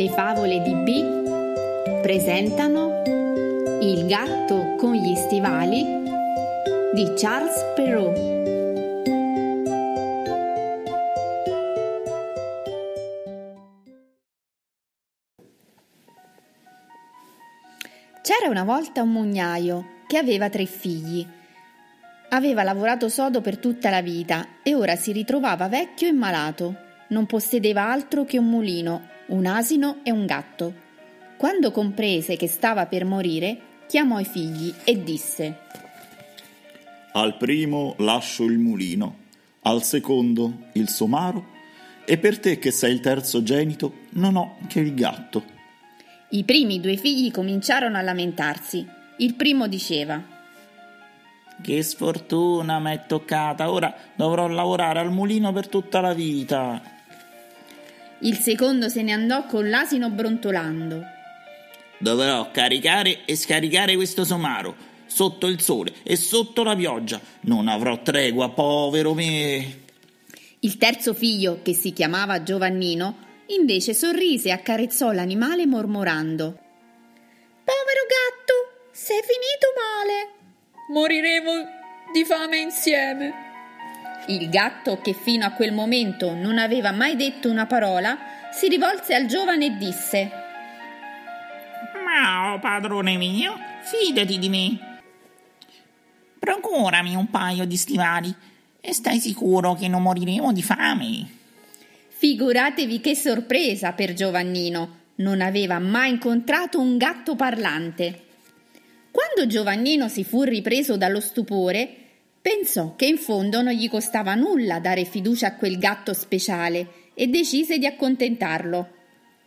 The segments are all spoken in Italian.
Le favole di B presentano Il gatto con gli stivali di Charles Perrault. C'era una volta un mugnaio che aveva tre figli. Aveva lavorato sodo per tutta la vita e ora si ritrovava vecchio e malato. Non possedeva altro che un mulino un asino e un gatto. Quando comprese che stava per morire, chiamò i figli e disse Al primo lascio il mulino, al secondo il somaro, e per te che sei il terzogenito non ho che il gatto. I primi due figli cominciarono a lamentarsi. Il primo diceva Che sfortuna mi è toccata, ora dovrò lavorare al mulino per tutta la vita. Il secondo se ne andò con l'asino brontolando. Dovrò caricare e scaricare questo somaro sotto il sole e sotto la pioggia. Non avrò tregua, povero me. Il terzo figlio, che si chiamava Giovannino, invece sorrise e accarezzò l'animale mormorando. Povero gatto, sei finito male. Moriremo di fame insieme. Il gatto, che fino a quel momento non aveva mai detto una parola, si rivolse al giovane e disse Ma, padrone mio, fidati di me. Procurami un paio di stivali e stai sicuro che non moriremo di fame. Figuratevi che sorpresa per Giovannino. Non aveva mai incontrato un gatto parlante. Quando Giovannino si fu ripreso dallo stupore, Pensò che in fondo non gli costava nulla dare fiducia a quel gatto speciale e decise di accontentarlo.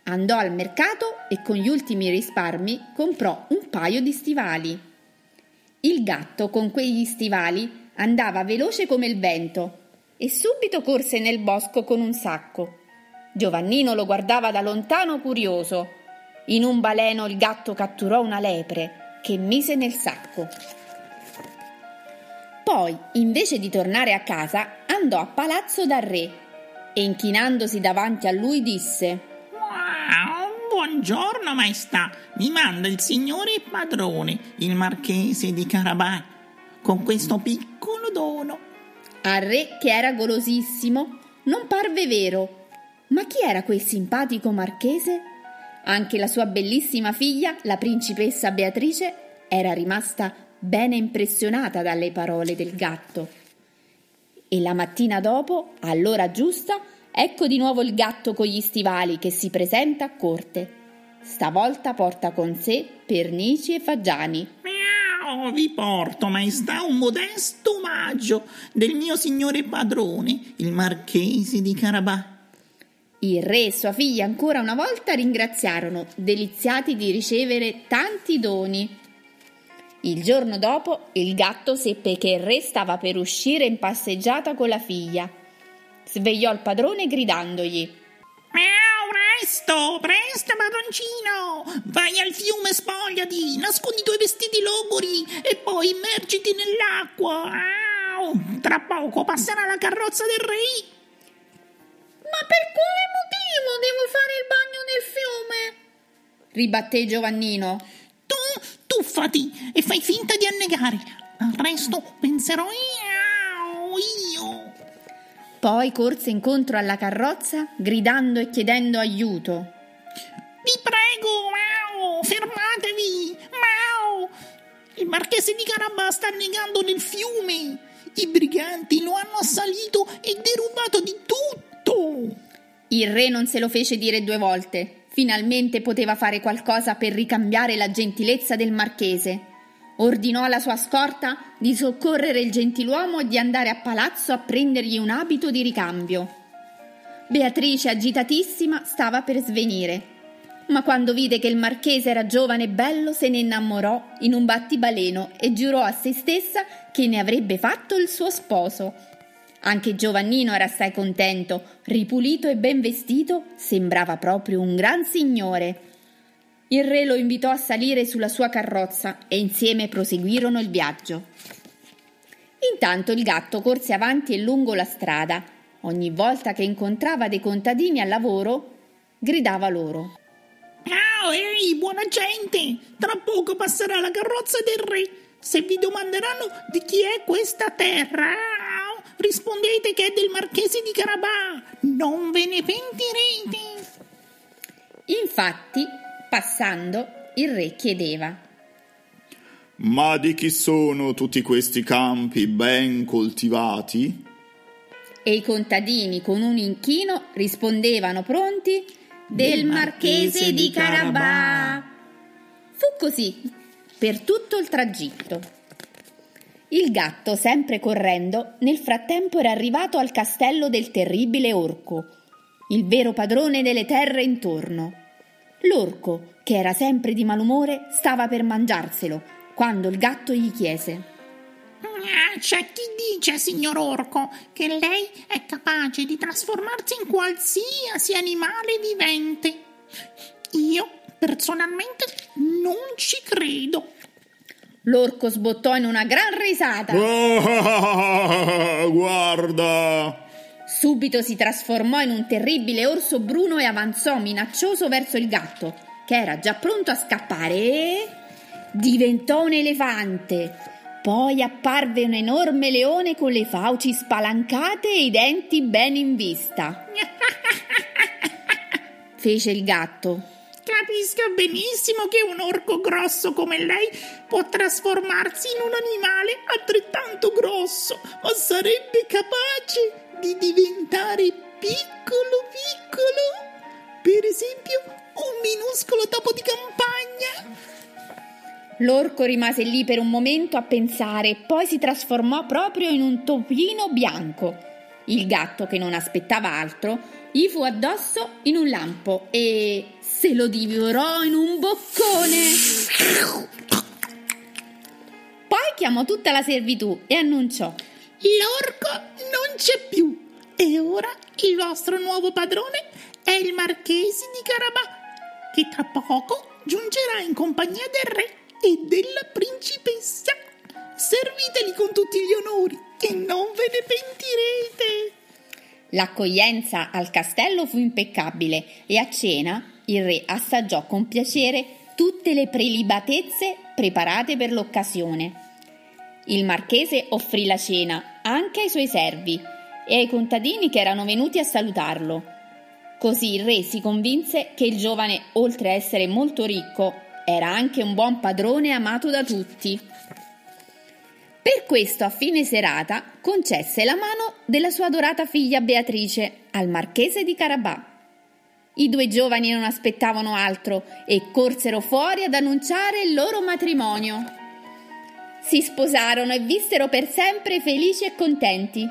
Andò al mercato e con gli ultimi risparmi comprò un paio di stivali. Il gatto con quegli stivali andava veloce come il vento e subito corse nel bosco con un sacco. Giovannino lo guardava da lontano curioso. In un baleno il gatto catturò una lepre che mise nel sacco. Poi, invece di tornare a casa, andò a palazzo dal re e inchinandosi davanti a lui disse wow, Buongiorno maestà, mi manda il signore padrone, il marchese di Carabà, con questo piccolo dono. Al re, che era golosissimo, non parve vero. Ma chi era quel simpatico marchese? Anche la sua bellissima figlia, la principessa Beatrice, era rimasta bene impressionata dalle parole del gatto. E la mattina dopo, all'ora giusta, ecco di nuovo il gatto con gli stivali che si presenta a corte. Stavolta porta con sé pernici e fagiani. Miau, vi porto, maestà, un modesto omaggio del mio signore padrone, il marchese di Carabà. Il re e sua figlia ancora una volta ringraziarono, deliziati di ricevere tanti doni. Il giorno dopo il gatto seppe che il re stava per uscire in passeggiata con la figlia. Svegliò il padrone gridandogli: Miau, presto, presto, padroncino! Vai al fiume, spogliati, nascondi i tuoi vestiti logori e poi immergiti nell'acqua. Miau, tra poco passerà la carrozza del re. Ma per quale motivo devo fare il bagno nel fiume? ribatté Giovannino tuffati e fai finta di annegare. Al resto penserò io. io. Poi corse incontro alla carrozza, gridando e chiedendo aiuto. Vi prego, Mau, fermatevi, Mau! Il marchese di Carabà sta annegando nel fiume. I briganti lo hanno assalito e derubato di tutto. Il re non se lo fece dire due volte. Finalmente poteva fare qualcosa per ricambiare la gentilezza del marchese. Ordinò alla sua scorta di soccorrere il gentiluomo e di andare a palazzo a prendergli un abito di ricambio. Beatrice, agitatissima, stava per svenire. Ma quando vide che il marchese era giovane e bello, se ne innamorò in un battibaleno e giurò a se stessa che ne avrebbe fatto il suo sposo. Anche Giovannino era assai contento, ripulito e ben vestito, sembrava proprio un gran signore. Il re lo invitò a salire sulla sua carrozza e insieme proseguirono il viaggio. Intanto il gatto corse avanti e lungo la strada. Ogni volta che incontrava dei contadini al lavoro, gridava loro. Ciao, ehi, buona gente! Tra poco passerà la carrozza del re. Se vi domanderanno di chi è questa terra, rispondete che è del marchese di Carabà. Non ve ne pentirete. Infatti, passando, il re chiedeva. Ma di chi sono tutti questi campi ben coltivati? E i contadini con un inchino rispondevano pronti del marchese di Carabà. Fu così per tutto il tragitto. Il gatto, sempre correndo, nel frattempo era arrivato al castello del terribile orco, il vero padrone delle terre intorno. L'orco, che era sempre di malumore, stava per mangiarselo quando il gatto gli chiese ah, c'è chi dice, signor Orco, che lei è capace di trasformarsi in qualsiasi animale vivente. Io, personalmente, non ci credo. L'orco sbottò in una gran risata. Oh, guarda! Subito si trasformò in un terribile orso bruno e avanzò minaccioso verso il gatto, che era già pronto a scappare e diventò un elefante. Poi apparve un enorme leone con le fauci spalancate e i denti ben in vista. Fece il gatto. Capisco benissimo che un orco grosso come lei può trasformarsi in un animale altrettanto grosso, ma sarebbe capace di diventare piccolo piccolo? Per esempio, un minuscolo topo di campagna? L'orco rimase lì per un momento a pensare, poi si trasformò proprio in un topino bianco. Il gatto, che non aspettava altro, gli fu addosso in un lampo e se lo divorò in un boccone. Poi chiamò tutta la servitù e annunciò: L'orco non c'è più e ora il vostro nuovo padrone è il marchese di Carabà, che tra poco giungerà in compagnia del re e della principessa. Serviteli con tutti gli onori e non ve ne pentirete. L'accoglienza al castello fu impeccabile e a cena il re assaggiò con piacere tutte le prelibatezze preparate per l'occasione. Il marchese offrì la cena anche ai suoi servi e ai contadini che erano venuti a salutarlo. Così il re si convinse che il giovane, oltre a essere molto ricco, era anche un buon padrone amato da tutti. Per questo a fine serata concesse la mano della sua adorata figlia Beatrice al marchese di Carabà. I due giovani non aspettavano altro e corsero fuori ad annunciare il loro matrimonio. Si sposarono e vissero per sempre felici e contenti.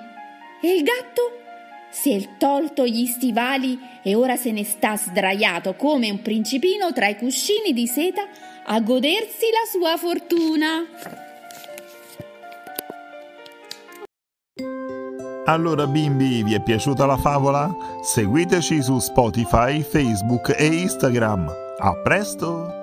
E il gatto si è tolto gli stivali e ora se ne sta sdraiato come un principino tra i cuscini di seta a godersi la sua fortuna. Allora bimbi, vi è piaciuta la favola? Seguiteci su Spotify, Facebook e Instagram. A presto!